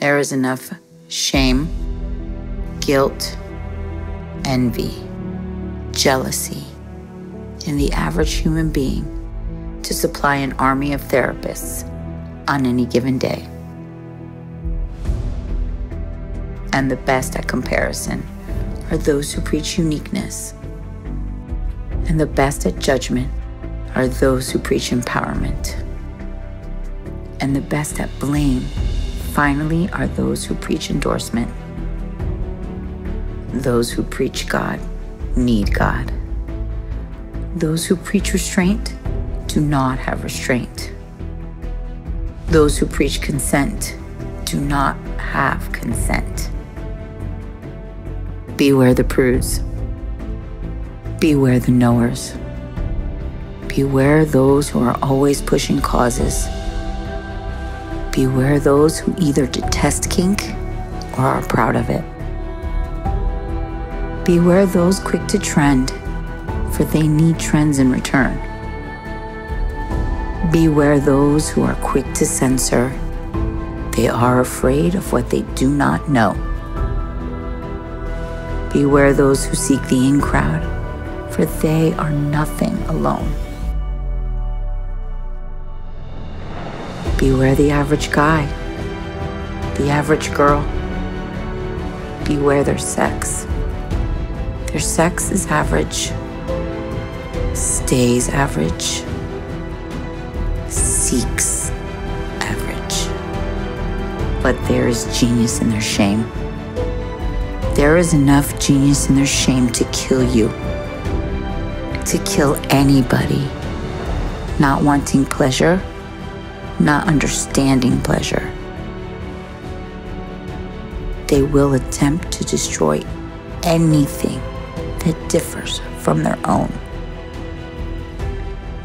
There is enough shame, guilt, envy, jealousy in the average human being to supply an army of therapists on any given day. And the best at comparison are those who preach uniqueness. And the best at judgment are those who preach empowerment. And the best at blame, finally, are those who preach endorsement. Those who preach God need God. Those who preach restraint do not have restraint. Those who preach consent do not have consent. Beware the prudes. Beware the knowers. Beware those who are always pushing causes. Beware those who either detest kink or are proud of it. Beware those quick to trend, for they need trends in return. Beware those who are quick to censor. They are afraid of what they do not know. Beware those who seek the in crowd, for they are nothing alone. Beware the average guy, the average girl. Beware their sex. Their sex is average, stays average, seeks average. But there is genius in their shame. There is enough genius in their shame to kill you, to kill anybody. Not wanting pleasure not understanding pleasure. They will attempt to destroy anything that differs from their own.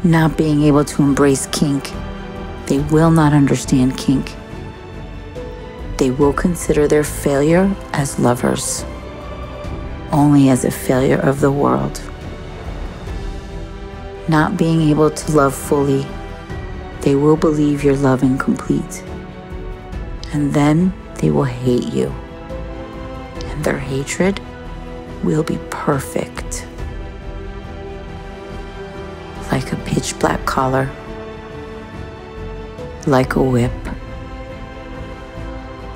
Not being able to embrace kink, they will not understand kink. They will consider their failure as lovers, only as a failure of the world. Not being able to love fully they will believe your love incomplete. And then they will hate you. And their hatred will be perfect. Like a pitch black collar, like a whip,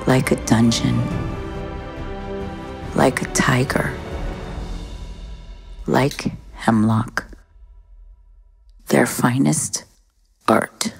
like a dungeon, like a tiger, like hemlock. Their finest art.